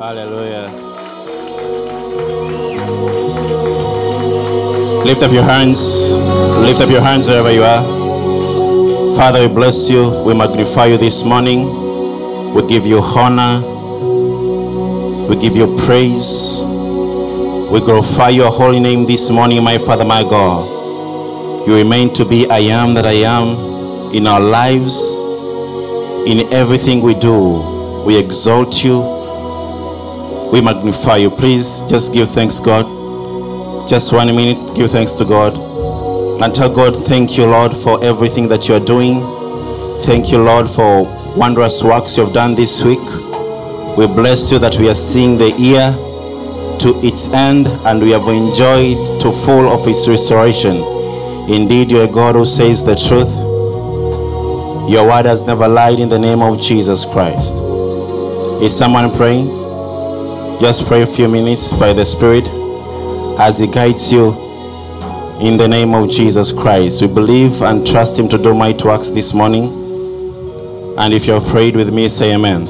Hallelujah. Lift up your hands. Lift up your hands wherever you are. Father, we bless you. We magnify you this morning. We give you honor. We give you praise. We glorify your holy name this morning, my Father, my God. You remain to be I am that I am in our lives, in everything we do. We exalt you. We magnify you. Please just give thanks, God. Just one minute, give thanks to God. And tell God, thank you, Lord, for everything that you are doing. Thank you, Lord, for wondrous works you have done this week. We bless you that we are seeing the year to its end and we have enjoyed to full of its restoration. Indeed, you are God who says the truth. Your word has never lied in the name of Jesus Christ. Is someone praying? Just pray a few minutes by the Spirit as He guides you in the name of Jesus Christ. We believe and trust Him to do mighty works this morning. And if you have prayed with me, say Amen.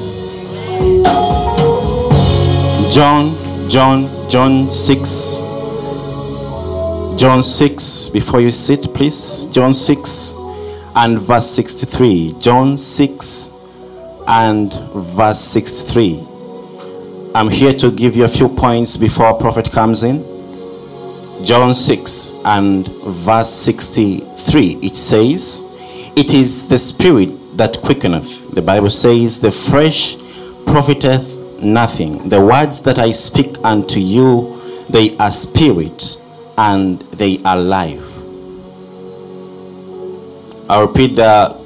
John, John, John 6. John 6, before you sit, please. John 6 and verse 63. John 6 and verse 63. I'm here to give you a few points before prophet comes in. John 6 and verse 63. It says, It is the spirit that quickeneth. The Bible says, The flesh profiteth nothing. The words that I speak unto you, they are spirit and they are life. I'll repeat the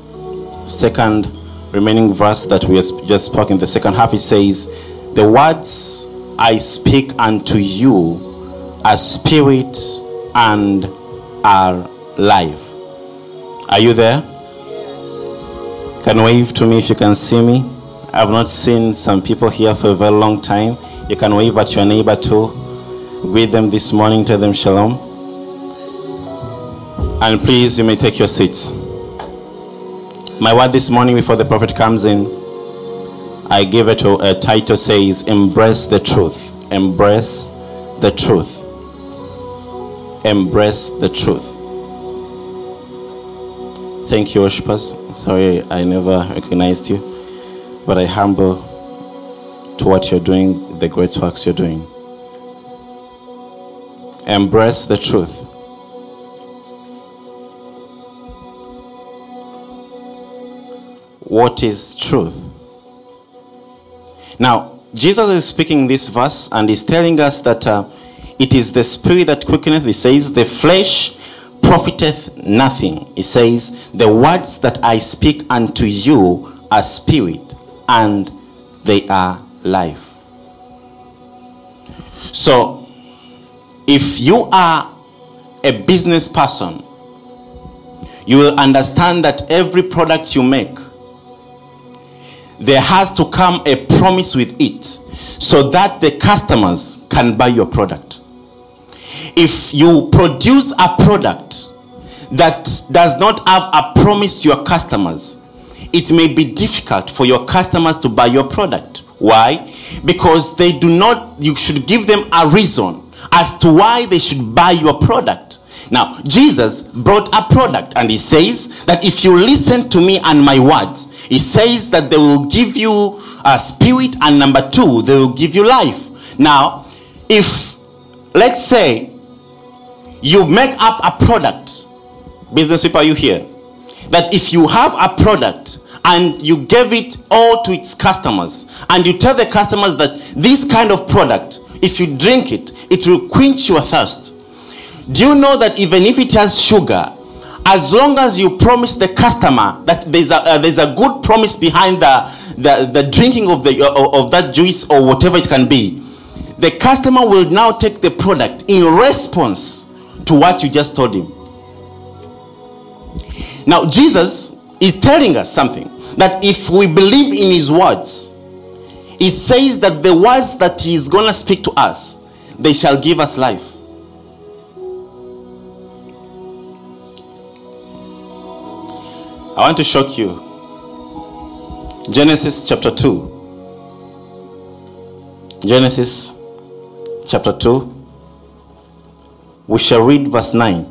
second remaining verse that we just spoke in the second half. It says, The words I speak unto you are spirit and are life. Are you there? Can wave to me if you can see me. I've not seen some people here for a very long time. You can wave at your neighbor too. Greet them this morning, tell them shalom. And please, you may take your seats. My word this morning before the prophet comes in, I give it a, a title says, Embrace the Truth. Embrace the Truth. Embrace the Truth. Thank you, worshippers. Sorry I never recognized you but I humble to what you're doing, the great works you're doing. Embrace the truth. What is truth? Now, Jesus is speaking this verse and he's telling us that uh, it is the spirit that quickeneth. He says, The flesh profiteth nothing. He says, The words that I speak unto you are spirit and they are life. So, if you are a business person, you will understand that every product you make, there has to come a promise with it so that the customers can buy your product. If you produce a product that does not have a promise to your customers, it may be difficult for your customers to buy your product. Why? Because they do not, you should give them a reason as to why they should buy your product. Now, Jesus brought a product and he says that if you listen to me and my words, he says that they will give you a spirit and number two, they will give you life. Now, if let's say you make up a product, business people, are you here? That if you have a product and you gave it all to its customers and you tell the customers that this kind of product if you drink it it will quench your thirst do you know that even if it has sugar as long as you promise the customer that there's a, uh, there's a good promise behind the, the, the drinking of, the, of that juice or whatever it can be the customer will now take the product in response to what you just told him now jesus is telling us something that if we believe in his words, he says that the words that he is going to speak to us, they shall give us life. I want to shock you. Genesis chapter 2. Genesis chapter 2. We shall read verse 9.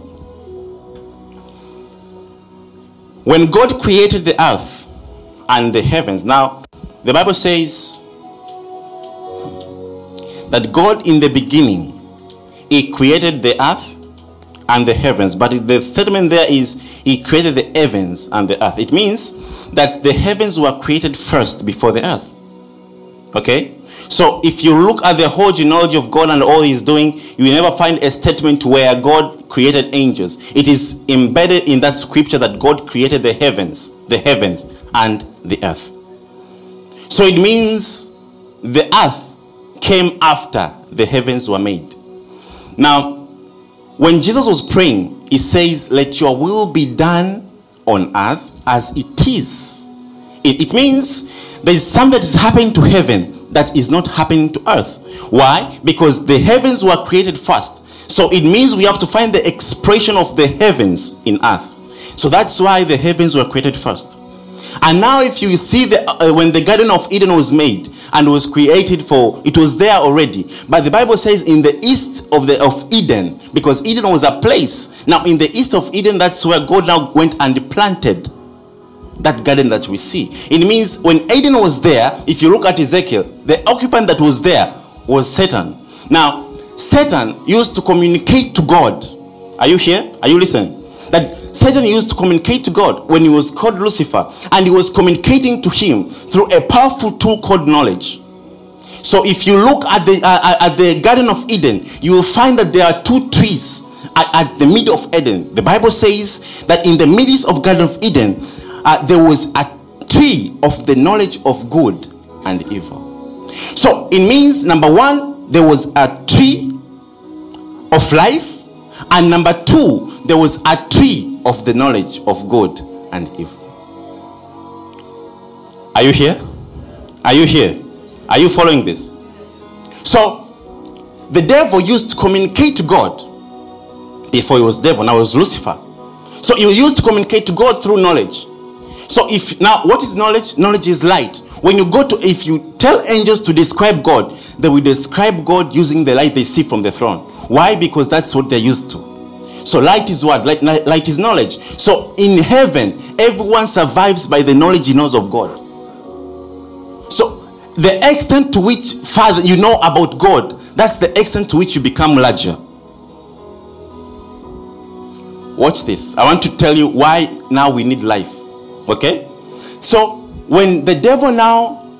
When God created the earth and the heavens, now the Bible says that God in the beginning he created the earth and the heavens. But the statement there is he created the heavens and the earth. It means that the heavens were created first before the earth. Okay? So if you look at the whole genealogy of God and all he's doing, you will never find a statement where God created angels. It is embedded in that scripture that God created the heavens, the heavens and the earth. So it means the earth came after the heavens were made. Now, when Jesus was praying, he says, Let your will be done on earth as it is. It, it means there is something that is happening to heaven that is not happening to earth. Why? Because the heavens were created first. So it means we have to find the expression of the heavens in earth. So that's why the heavens were created first. And now, if you see the, uh, when the Garden of Eden was made and was created for, it was there already. But the Bible says in the east of the of Eden, because Eden was a place. Now, in the east of Eden, that's where God now went and planted that garden that we see. It means when Eden was there, if you look at Ezekiel, the occupant that was there was Satan. Now, Satan used to communicate to God. Are you here? Are you listening? Satan used to communicate to God when he was called Lucifer, and he was communicating to him through a powerful tool called knowledge. So, if you look at the uh, uh, at the Garden of Eden, you will find that there are two trees at, at, the middle of Eden. The Bible says that in the midst of Garden of Eden, uh, there was a tree of the knowledge of good and evil. So it means number one, there was a tree of life, and number two, there was a tree of the knowledge of good and evil. Are you here? Are you here? Are you following this? So, the devil used to communicate to God before he was devil, now it was Lucifer. So, he used to communicate to God through knowledge. So, if now what is knowledge? Knowledge is light. When you go to, if you tell angels to describe God, they will describe God using the light they see from the throne. Why? Because that's what they're used to. So light is what? Light, light is knowledge. So in heaven, everyone survives by the knowledge he knows of God. So the extent to which Father you know about God, that's the extent to which you become larger. Watch this. I want to tell you why now we need life. Okay? So when the devil now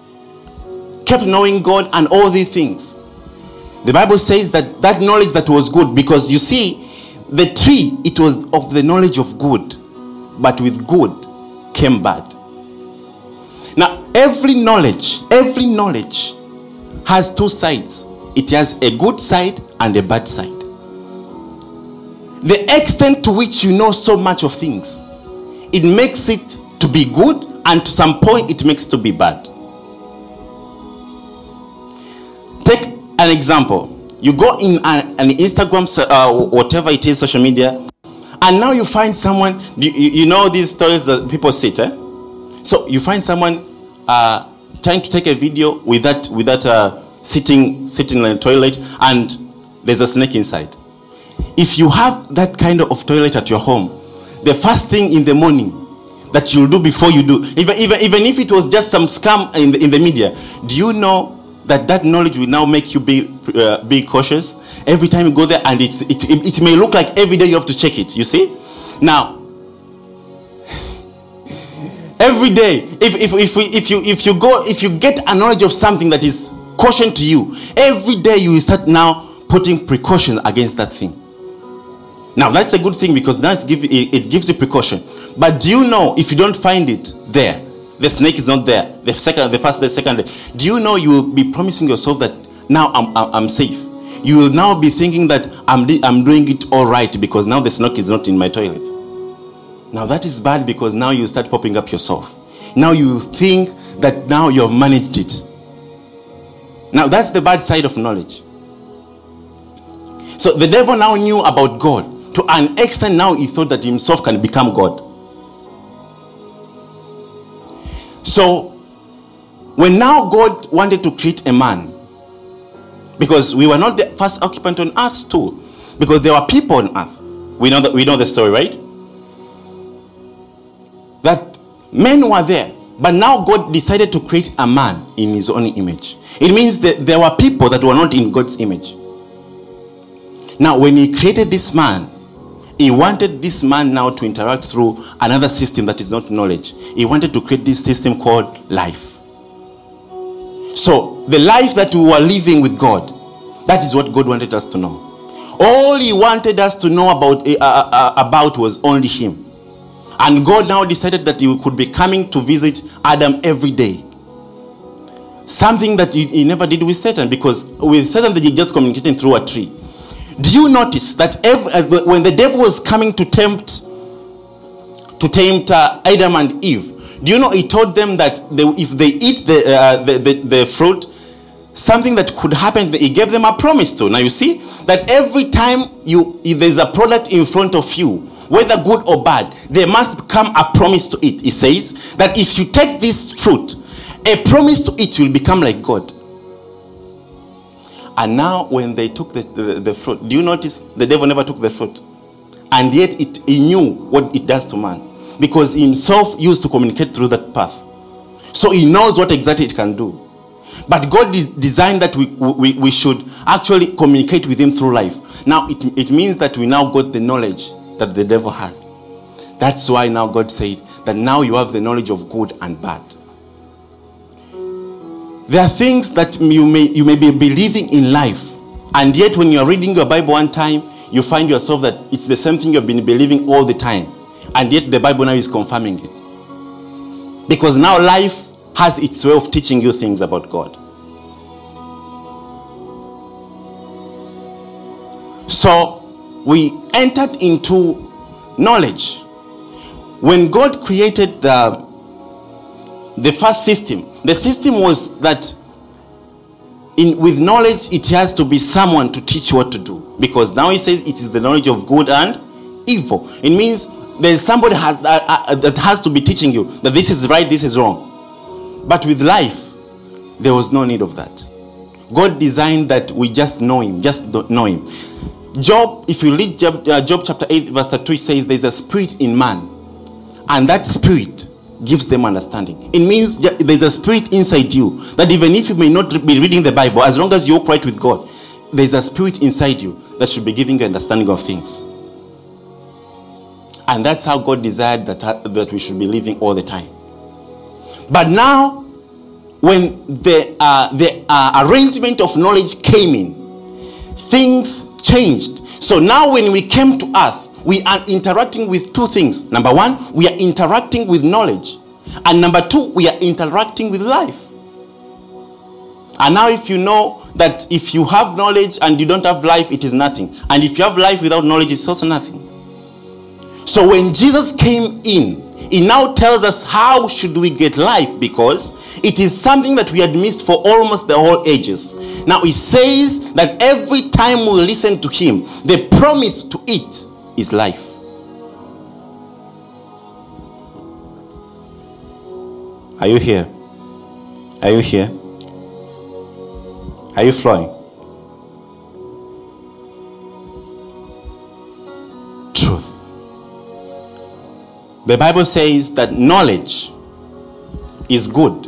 kept knowing God and all these things, the Bible says that that knowledge that was good because you see the tree, it was of the knowledge of good, but with good came bad. Now, every knowledge, every knowledge has two sides. It has a good side and a bad side. The extent to which you know so much of things, it makes it to be good, and to some point, it makes it to be bad. Take an example you go in an, an Instagram, uh, whatever it is, social media, and now you find someone. You, you know these stories that people sit, eh? So you find someone uh, trying to take a video with that with that uh, sitting sitting in a toilet, and there's a snake inside. If you have that kind of toilet at your home, the first thing in the morning that you'll do before you do, even even, even if it was just some scam in the, in the media, do you know that that knowledge will now make you be uh, be cautious. Every time you go there and it's it, it, may look like every day you have to check it you see? Now every day if, if, if, if you if you go if you get a knowledge of something that is caution to you every day you start now putting precautions against that thing. Now that's a good thing because that's give, it, it gives you precaution. But do you know if you don't find it there the snake is not there. The second, the first, the second. Do you know you will be promising yourself that now I'm, I'm safe? You will now be thinking that I'm, I'm doing it all right because now the snake is not in my toilet. Now that is bad because now you start popping up yourself. Now you think that now you have managed it. Now that's the bad side of knowledge. So the devil now knew about God. To an extent, now he thought that himself can become God. So, when now God wanted to create a man, Because we were not the first occupant on earth, too. Because there were people on earth. We know that we know the story, right? That men were there, but now God decided to create a man in his own image. It means that there were people that were not in God's image. Now, when he created this man, he wanted this man now to interact through another system that is not knowledge. He wanted to create this system called life. So, the life that we were living with God, that is what God wanted us to know. All He wanted us to know about, uh, uh, uh, about was only Him. And God now decided that He could be coming to visit Adam every day. Something that He, he never did with Satan, because with Satan, they just communicating through a tree. Do you notice that every, uh, when the devil was coming to tempt to tempt uh, Adam and Eve, do you know he told them that they, if they eat the, uh, the, the, the fruit, something that could happen, he gave them a promise to. Now you see that every time you there's a product in front of you, whether good or bad, there must come a promise to it. He says that if you take this fruit, a promise to it will become like God. And now, when they took the, the, the, fruit, do you notice the devil never took the fruit? And yet, it, he knew what it does to man because himself used to communicate through that path. So he knows what exactly it can do. But God designed that we, we, we should actually communicate with him through life. Now, it, it means that we now got the knowledge that the devil has. That's why now God said that now you have the knowledge of good and bad. There are things that you may, you may be believing in life, and yet when you're reading your Bible one time, you find yourself that it's the same thing you've been believing all the time, and yet the Bible now is confirming it. Because now life has its way of teaching you things about God. So we entered into knowledge. When God created the, the first system, the system was that in, with knowledge, it has to be someone to teach what to do. Because now he says it is the knowledge of good and evil. It means there's somebody has, uh, uh, that has to be teaching you that this is right, this is wrong. But with life, there was no need of that. God designed that we just know Him, just know Him. Job, if you read Job, uh, Job chapter 8, verse 2, it says there's a spirit in man, and that spirit gives them understanding. It means there's a spirit inside you that even if you may not be reading the Bible, as long as you operate with God, there's a spirit inside you that should be giving you understanding of things. And that's how God desired that, that we should be living all the time. But now, when the, uh, the uh, arrangement of knowledge came in, things changed. So now, when we came to earth, we are interacting with two things. Number one, we are interacting with knowledge. And number two, we are interacting with life. And now, if you know that if you have knowledge and you don't have life, it is nothing. And if you have life without knowledge, it's also nothing. So when Jesus came in, he now tells us how should we get life because it is something that we had missed for almost the whole ages. Now he says that every time we listen to him, the promise to it is life. Are you here? Are you here? Are you flowing? Truth. The Bible says that knowledge is good,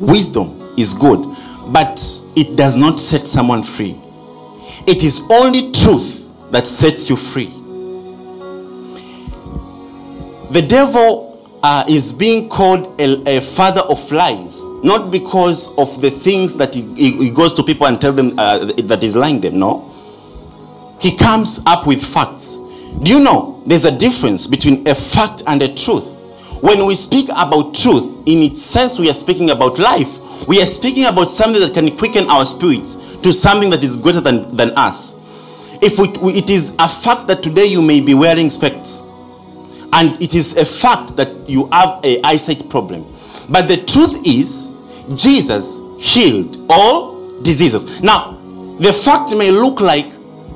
wisdom is good, but it does not set someone free. It is only truth that sets you free. The devil uh, is being called a, a, father of lies, not because of the things that he, he goes to people and tell them uh, that he's lying them. No, he comes up with facts. Do you know there's a difference between a fact and a truth? When we speak about truth, in its sense, we are speaking about life. We are speaking about something that can quicken our spirits to something that is greater than, than us. If we, it is a fact that today you may be wearing specs, and it is a fact that you have a eyesight problem. But the truth is, Jesus healed all diseases. Now, the fact may look like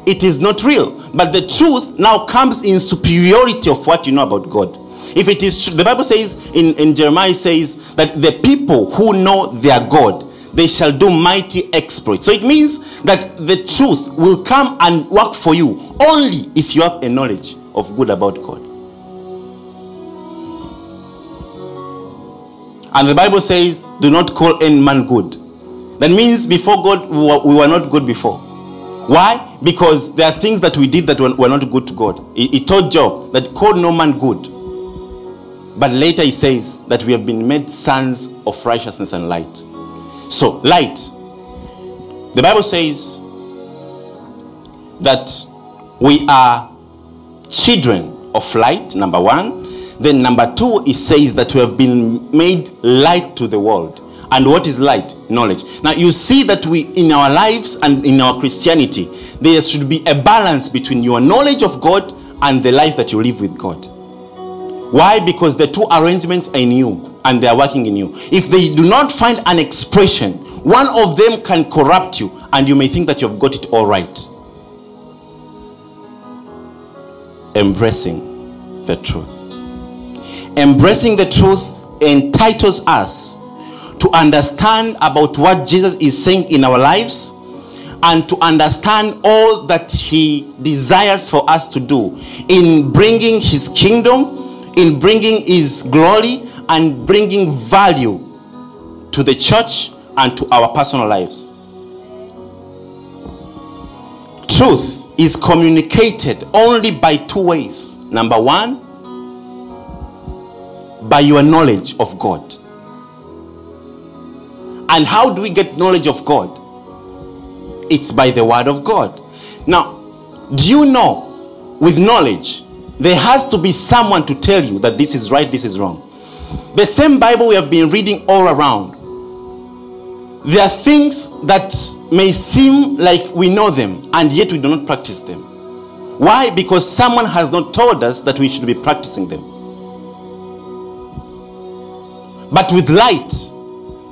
it is not real, but the truth now comes in superiority of what you know about God. If it is true, the Bible says in, in Jeremiah says that the people who know their God, they shall do mighty exploits. So it means that the truth will come and work for you only if you have a knowledge of good about God. And the Bible says, Do not call any man good. That means before God, we were not good before. Why? Because there are things that we did that were not good to God. He, told Job that call no man good. But later he says that we have been made sons of righteousness and light. So, light. The Bible says that we are children of light, number one. Then, number two, it says that we have been made light to the world. And what is light? Knowledge. Now, you see that we, in our lives and in our Christianity, there should be a balance between your knowledge of God and the life that you live with God. Why? Because the two arrangements are in you and they are working in you. If they do not find an expression, one of them can corrupt you and you may think that you've got it all right. Embracing the truth. Embracing the truth entitles us to understand about what Jesus is saying in our lives and to understand all that he desires for us to do in bringing his kingdom in bringing his glory and bringing value to the church and to our personal lives. Truth is communicated only by two ways. Number one, by your knowledge of God. And how do we get knowledge of God? It's by the Word of God. Now, do you know with knowledge there has to be someone to tell you that this is right, this is wrong. The same Bible we have been reading all around. There are things that may seem like we know them and yet we do not practice them. Why? Because someone has not told us that we should be practicing them. But with light,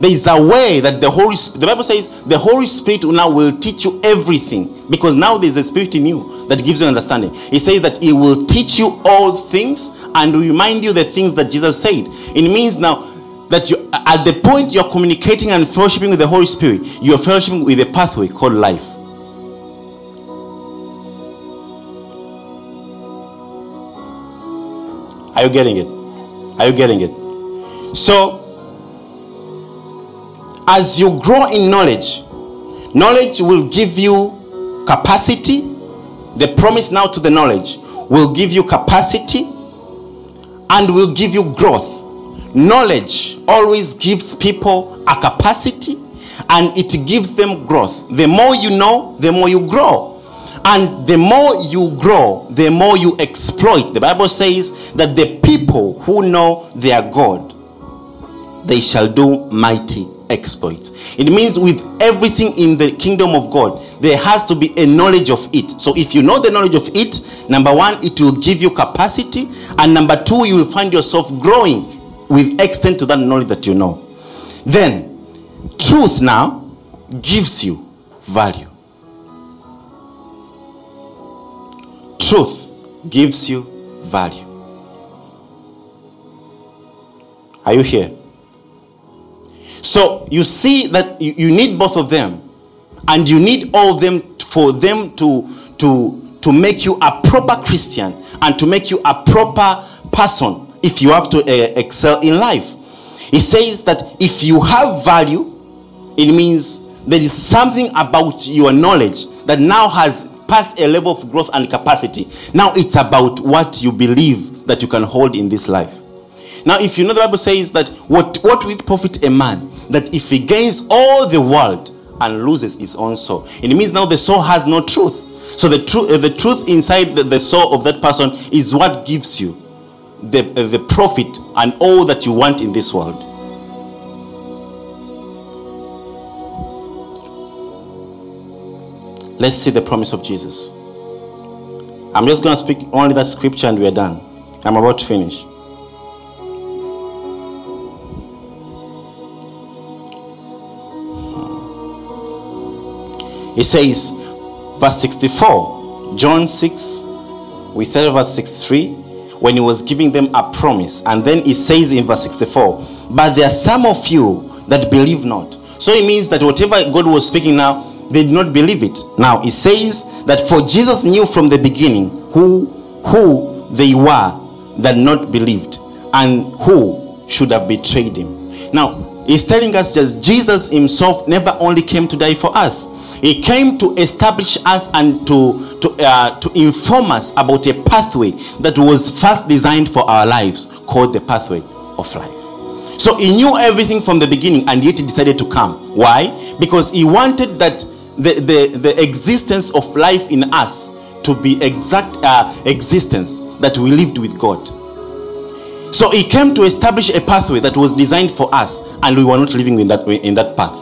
there is a way that the Holy Spirit, the Bible says, the Holy Spirit now will teach you everything because now there's a spirit in you that gives you understanding. He says that He will teach you all things and remind you the things that Jesus said. It means now that you, at the point you're communicating and fellowshipping with the Holy Spirit, you're fellowshipping with a pathway called life. Are you getting it? Are you getting it? So, as you grow in knowledge, knowledge will give you capacity. The promise now to the knowledge will give you capacity and will give you growth. Knowledge always gives people a capacity and it gives them growth. The more you know, the more you grow. And the more you grow, the more you exploit. The Bible says that the people who know their God, they shall do mighty exploits. It means with everything in the kingdom of God, there has to be a knowledge of it. So if you know the knowledge of it, number one, it will give you capacity, and number two, you will find yourself growing with extent to that knowledge that you know. Then, truth now gives you value. Truth gives you value. Are you here? So you see that you, you need both of them, and you need all them for them to to to make you a proper Christian and to make you a proper person if you have to uh, excel in life. It says that if you have value, it means there is something about your knowledge that now has passed a level of growth and capacity. Now it's about what you believe that you can hold in this life. Now, if you know the Bible says that what, what will profit a man that if he gains all the world and loses his own soul? It means now the soul has no truth. So the truth, uh, the truth inside the, the, soul of that person is what gives you the, the profit and all that you want in this world. Let's see the promise of Jesus. I'm just going to speak only that scripture and we're done. I'm about to finish. It says, verse 64, John 6, we said verse 63, when he was giving them a promise. And then he says in verse 64, But there are some of you that believe not. So it means that whatever God was speaking now, they did not believe it. Now it says that for Jesus knew from the beginning who who they were that not believed and who should have betrayed him. Now he's telling us that Jesus himself never only came to die for us. He came to establish us and to to uh, to inform us about a pathway that was first designed for our lives, called the pathway of life. So he knew everything from the beginning, and yet he decided to come. Why? Because he wanted that the, the, the existence of life in us to be exact uh, existence that we lived with God. So he came to establish a pathway that was designed for us, and we were not living in that in that path.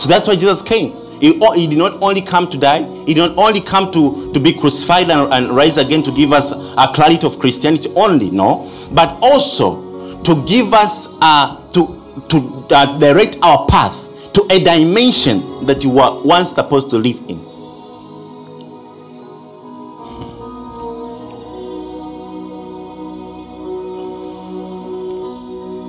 So that's why Jesus came. He, he, did not only come to die, he did not only come to, to be crucified and, and rise again to give us a clarity of Christianity only, no, but also to give us uh, to to uh, direct our path to a dimension that you were once supposed to live in.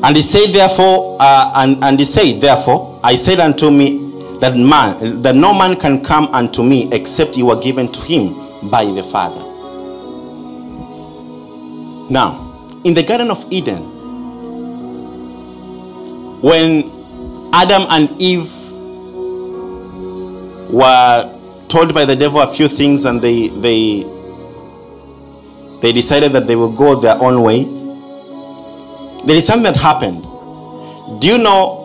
And he said, therefore, uh, and, and he said, therefore, I said unto me that man, that no man can come unto me except you are given to him by the Father. Now, in the Garden of Eden, when Adam and Eve were told by the devil a few things and they they they decided that they will go their own way. There is something that happened. Do you know?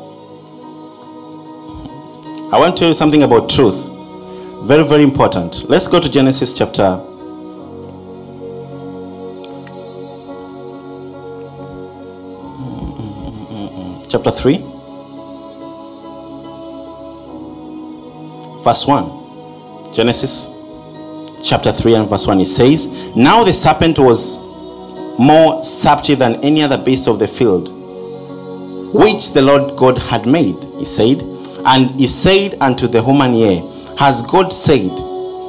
I want to tell you something about truth. Very, very important. Let's go to Genesis chapter chapter 3 verse 1. Genesis chapter 3 and verse 1. It says, Now the serpent was more subtle than any other beast of the field, which the Lord God had made, he said. And he said unto the woman, Yea, has God said,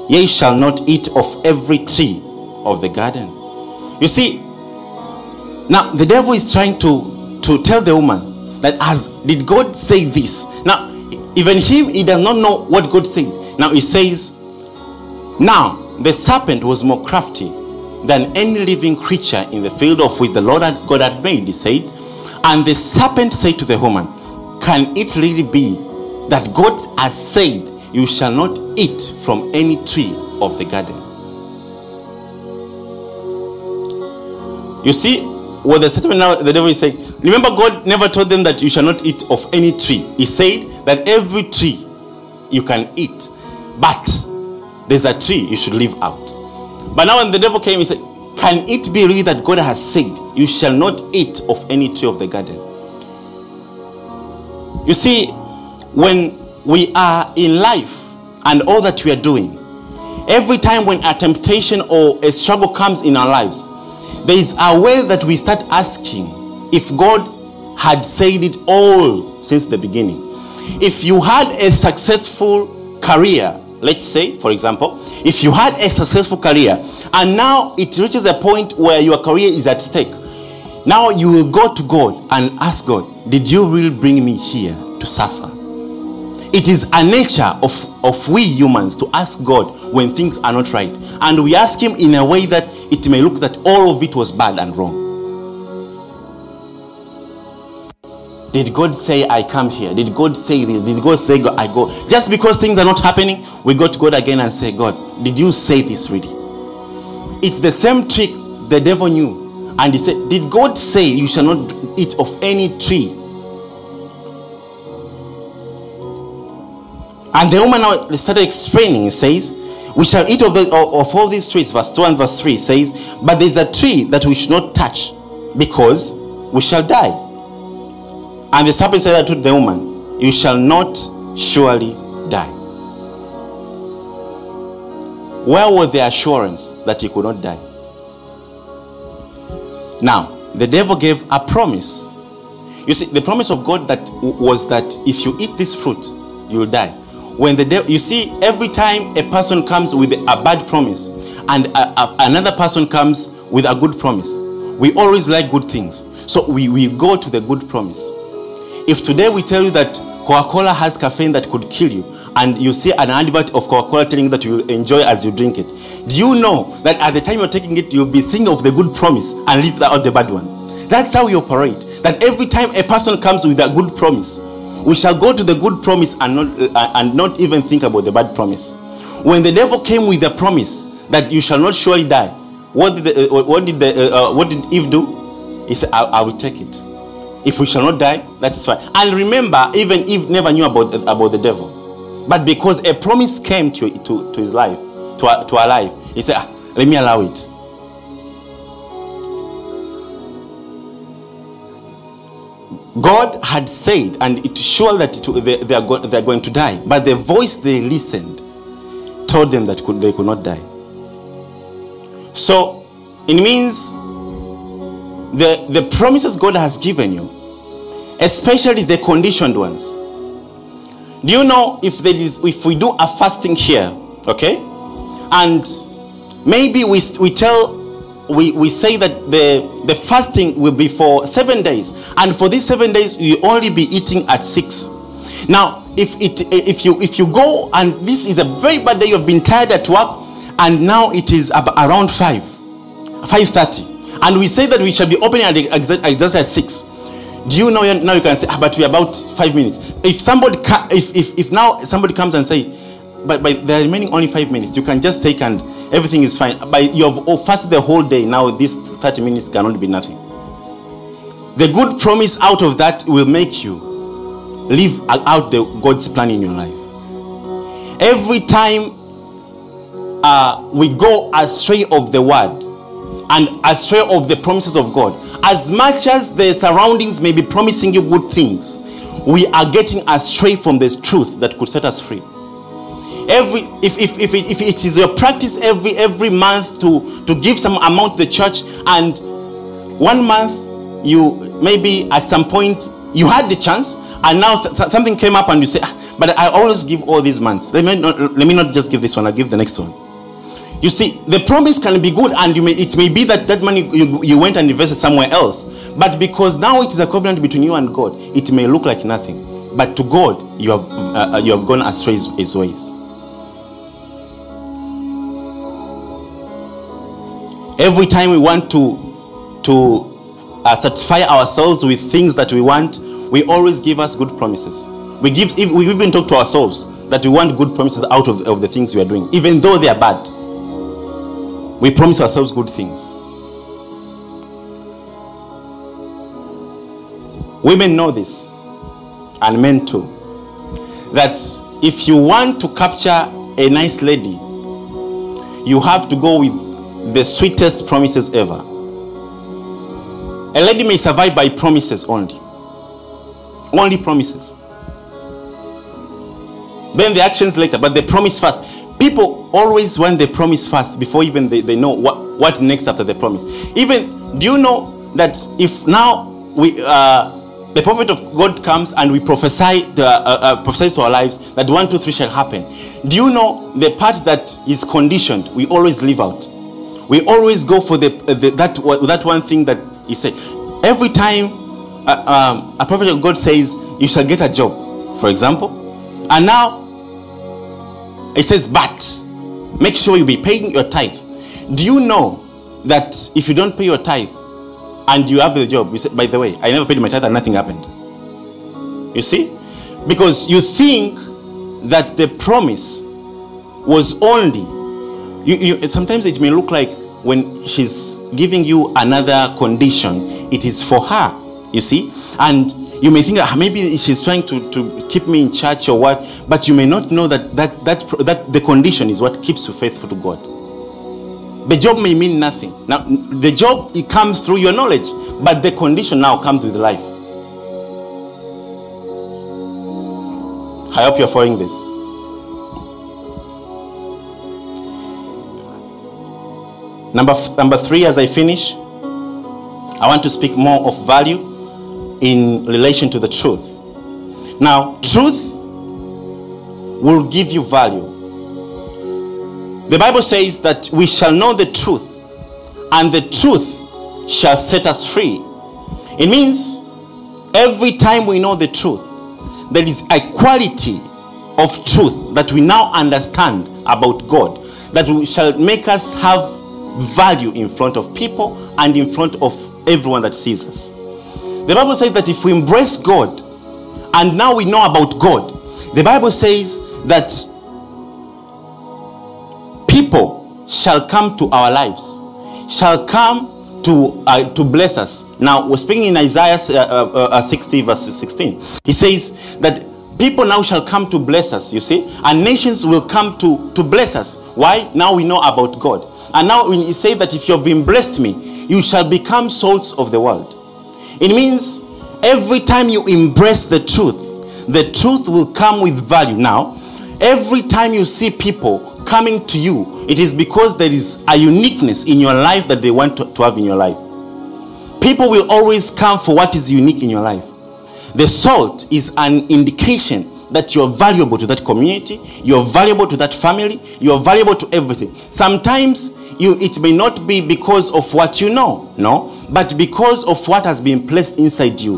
Ye shall not eat of every tree of the garden? You see, now the devil is trying to, to tell the woman that as did God say this? Now even him, he does not know what God said. Now he says, Now the serpent was more crafty than any living creature in the field of which the Lord God had made, he said. And the serpent said to the woman, Can it really be that God has said, You shall not eat from any tree of the garden? You see, what the statement now the devil is saying, remember, God never told them that you shall not eat of any tree. He said that every tree you can eat, but there's a tree you should leave out. But now when the devil came, he said, Can it be really that God has said, You shall not eat of any tree of the garden? You see, when we are in life and all that we are doing, every time when a temptation or a struggle comes in our lives, there is a way that we start asking if God had said it all since the beginning. If you had a successful career, let's say, for example, if you had a successful career and now it reaches a point where your career is at stake, now you will go to God and ask God, Did you really bring me here to suffer? It is a nature of, of we humans to ask God when things are not right. And we ask Him in a way that it may look that all of it was bad and wrong. Did God say, I come here? Did God say this? Did God say, I go? Just because things are not happening, we go to God again and say, God, did you say this really? It's the same trick the devil knew. And he said, Did God say you shall not eat of any tree? And the woman started explaining, he says, we shall eat of, the, of all these trees. Verse 2 and verse 3 says, But there's a tree that we should not touch because we shall die. And the serpent said to the woman, You shall not surely die. Where was the assurance that he could not die? Now, the devil gave a promise. You see, the promise of God that was that if you eat this fruit, you will die when the devil, you see, every time a person comes with a bad promise and a, a, another person comes with a good promise, we always like good things. So we, we go to the good promise. If today we tell you that Coca-Cola has caffeine that could kill you, and you see an advert of Coca-Cola telling you that you enjoy as you drink it. Do you know that at the time you're taking it, you'll be thinking of the good promise and leave out the bad one? That's how we operate. That every time a person comes with a good promise, we shall go to the good promise and not uh, and not even think about the bad promise. When the devil came with the promise that you shall not surely die, what did the, uh, what did the, uh, uh what did Eve do? He said, I, I will take it. If we shall not die, that's fine. And remember, even Eve never knew about, about the devil. But because a promise came to, to, to his life, to, to her life, he said, ah, Let me allow it. God had said, and it's sure that it, they, they, are go, they are going to die. But the voice they listened told them that could, they could not die. So it means the, the promises God has given you, especially the conditioned ones. Do you know if there is if we do a fasting here, okay? And maybe we we tell we, we say that the, the fasting will be for seven days, and for these seven days you only be eating at six. Now, if it if you if you go and this is a very bad day, you've been tired at work, and now it is around five, five thirty and we say that we shall be opening at exactly at six. Do you know now you can say, ah, but we're about five minutes. If somebody, if, if, if now somebody comes and say, but, by are remaining only five minutes, you can just take and everything is fine. But you have fasted the whole day. Now this 30 minutes cannot be nothing. The good promise out of that will make you live out the God's plan in your life. Every time uh, we go astray of the word, and astray of the promises of God. As much as the surroundings may be promising you good things, we are getting astray from the truth that could set us free. Every if, if, if, it, if it is your practice every every month to, to give some amount to the church, and one month you maybe at some point you had the chance, and now th- th- something came up and you say, ah, but I always give all these months. Let me not let me not just give this one, I'll give the next one. You see, the promise can be good, and may, it may be that that money you, you went and invested somewhere else. But because now it is a covenant between you and God, it may look like nothing. But to God, you have uh, uh you have gone astray his ways. Every time we want to to uh, satisfy ourselves with things that we want, we always give us good promises. We give we even talk to ourselves that we want good promises out of, of the things we are doing, even though they are bad. We promise ourselves good things. Women know this, and men too. That if you want to capture a nice lady, you have to go with the sweetest promises ever. A lady may survive by promises only. Only promises. Then the actions later, but the promise first people always want the promise first before even they, they know what, what next after the promise even do you know that if now we uh, the prophet of god comes and we prophesy the, uh, uh, prophesy to our lives that one two three shall happen do you know the part that is conditioned we always leave out we always go for the, the that that one thing that he said every time uh, um, a prophet of god says you shall get a job for example and now it says, but make sure you be paying your tithe. Do you know that if you don't pay your tithe and you have the job, you say, by the way, I never paid my tithe and nothing happened. You see? Because you think that the promise was only you, you, sometimes it may look like when she's giving you another condition, it is for her. You see? And you may think that maybe she's trying to, to keep me in church or what, but you may not know that, that, that, that the condition is what keeps you faithful to God. The job may mean nothing. Now, the job, it comes through your knowledge, but the condition now comes with life. I hope you're following this. Number, number three, as I finish, I want to speak more of value in relation to the truth. Now, truth will give you value. The Bible says that we shall know the truth, and the truth shall set us free. It means every time we know the truth, there is a quality of truth that we now understand about God that shall make us have value in front of people and in front of everyone that sees us. The Bible says that if we embrace God and now we know about God, the Bible says that people shall come to our lives, shall come to uh, to bless us. Now we're speaking in Isaiah uh, uh, uh 60 verse 16. He says that people now shall come to bless us. You see, and nations will come to to bless us. Why? Now we know about God, and now when he say that if you have blessed me, you shall become salts of the world. It means every time you embrace the truth, the truth will come with value. Now, every time you see people coming to you, it is because there is a uniqueness in your life that they want to, to have in your life. People will always come for what is unique in your life. The salt is an indication that you're valuable to that community, you're valuable to that family, you're valuable to everything. Sometimes you it may not be because of what you know, no, but because of what has been placed inside you.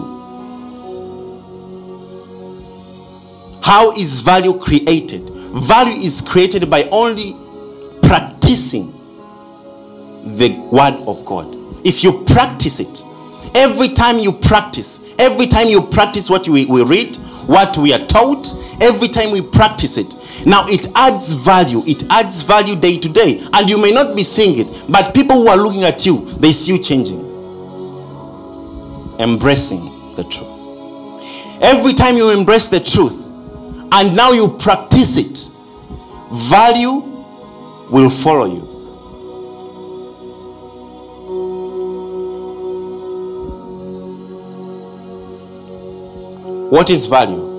How is value created? Value is created by only practicing the word of God. If you practice it, every time you practice, every time you practice what we, we read, what we are taught, every time we practice it, now it adds value. It adds value day to day. And you may not be seeing it, but people who are looking at you, they see you changing. Embracing the truth. Every time you embrace the truth, and now you practice it, value will follow you. What is value?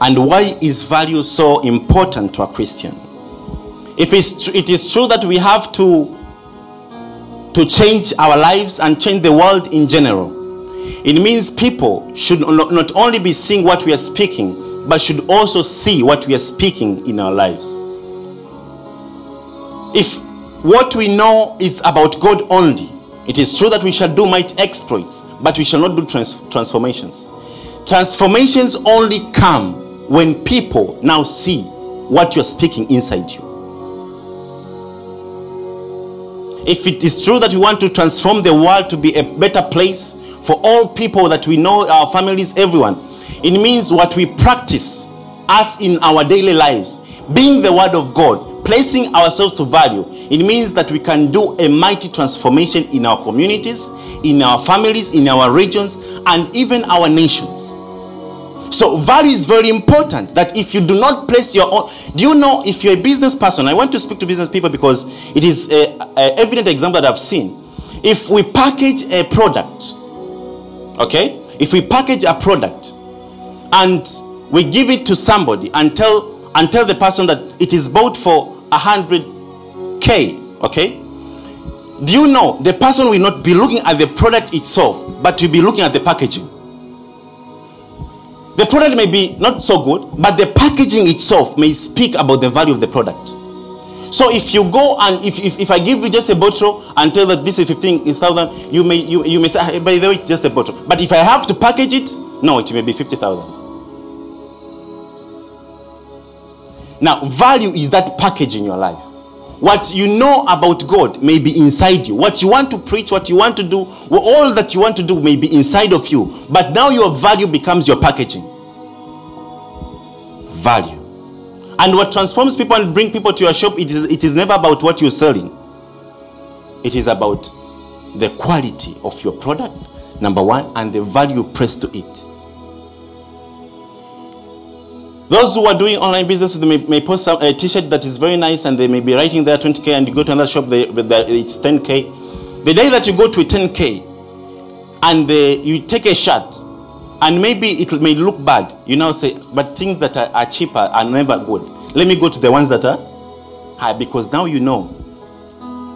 And why is value so important to a Christian? If it's it is true that we have to, to change our lives and change the world in general, it means people should not only be seeing what we are speaking, but should also see what we are speaking in our lives. If what we know is about God only, it is true that we shall do mighty exploits, but we shall not do trans- transformations. Transformations only come when people now see what you're speaking inside you. If it is true that we want to transform the world to be a better place, for all people that we know, our families, everyone. It means what we practice us in our daily lives, being the word of God, placing ourselves to value. It means that we can do a mighty transformation in our communities, in our families, in our regions, and even our nations. So, value is very important. That if you do not place your own, do you know if you're a business person? I want to speak to business people because it is a evident example that I've seen. If we package a product, Okay? If we package a product and we give it to somebody and tell and tell the person that it is bought for a hundred K, okay? Do you know the person will not be looking at the product itself, but will be looking at the packaging? The product may be not so good, but the packaging itself may speak about the value of the product. So if you go and if, if, if I give you just a bottle and tell that this is 15,000, you may you, you may say, hey, by the way, it's just a bottle. But if I have to package it, no, it may be 50,000. Now, value is that package in your life. What you know about God may be inside you. What you want to preach, what you want to do, all that you want to do may be inside of you. But now your value becomes your packaging. Value. And what transforms people and bring people to your shop, it is, it is never about what you're selling. It is about the quality of your product, number one, and the value pressed to it. Those who are doing online business, they may, may post a t-shirt that is very nice and they may be writing there 20K and you go to another shop, they, they, it's 10K. The day that you go to a 10K and they, you take a shirt and maybe it may look bad. You now say, but things that are, are cheaper are never good. Let me go to the ones that are high because now you know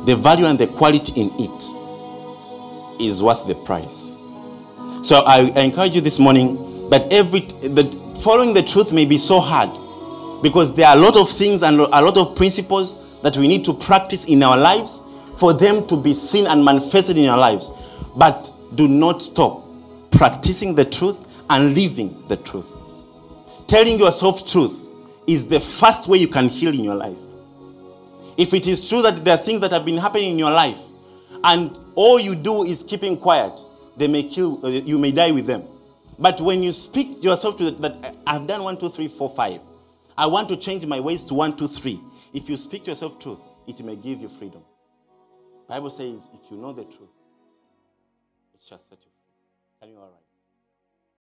the value and the quality in it is worth the price. So I, I encourage you this morning that every that following the truth may be so hard because there are a lot of things and a lot of principles that we need to practice in our lives for them to be seen and manifested in our lives. But do not stop practicing the truth and living the truth. Telling yourself truth is the first way you can heal in your life. If it is true that there are things that have been happening in your life and all you do is keeping quiet, they may kill, uh, you may die with them. But when you speak yourself to that, I've done one, two, three, four, five, I want to change my ways to one, two, three. If you speak to yourself truth, it may give you freedom. Bible says, if you know the truth, it shall set you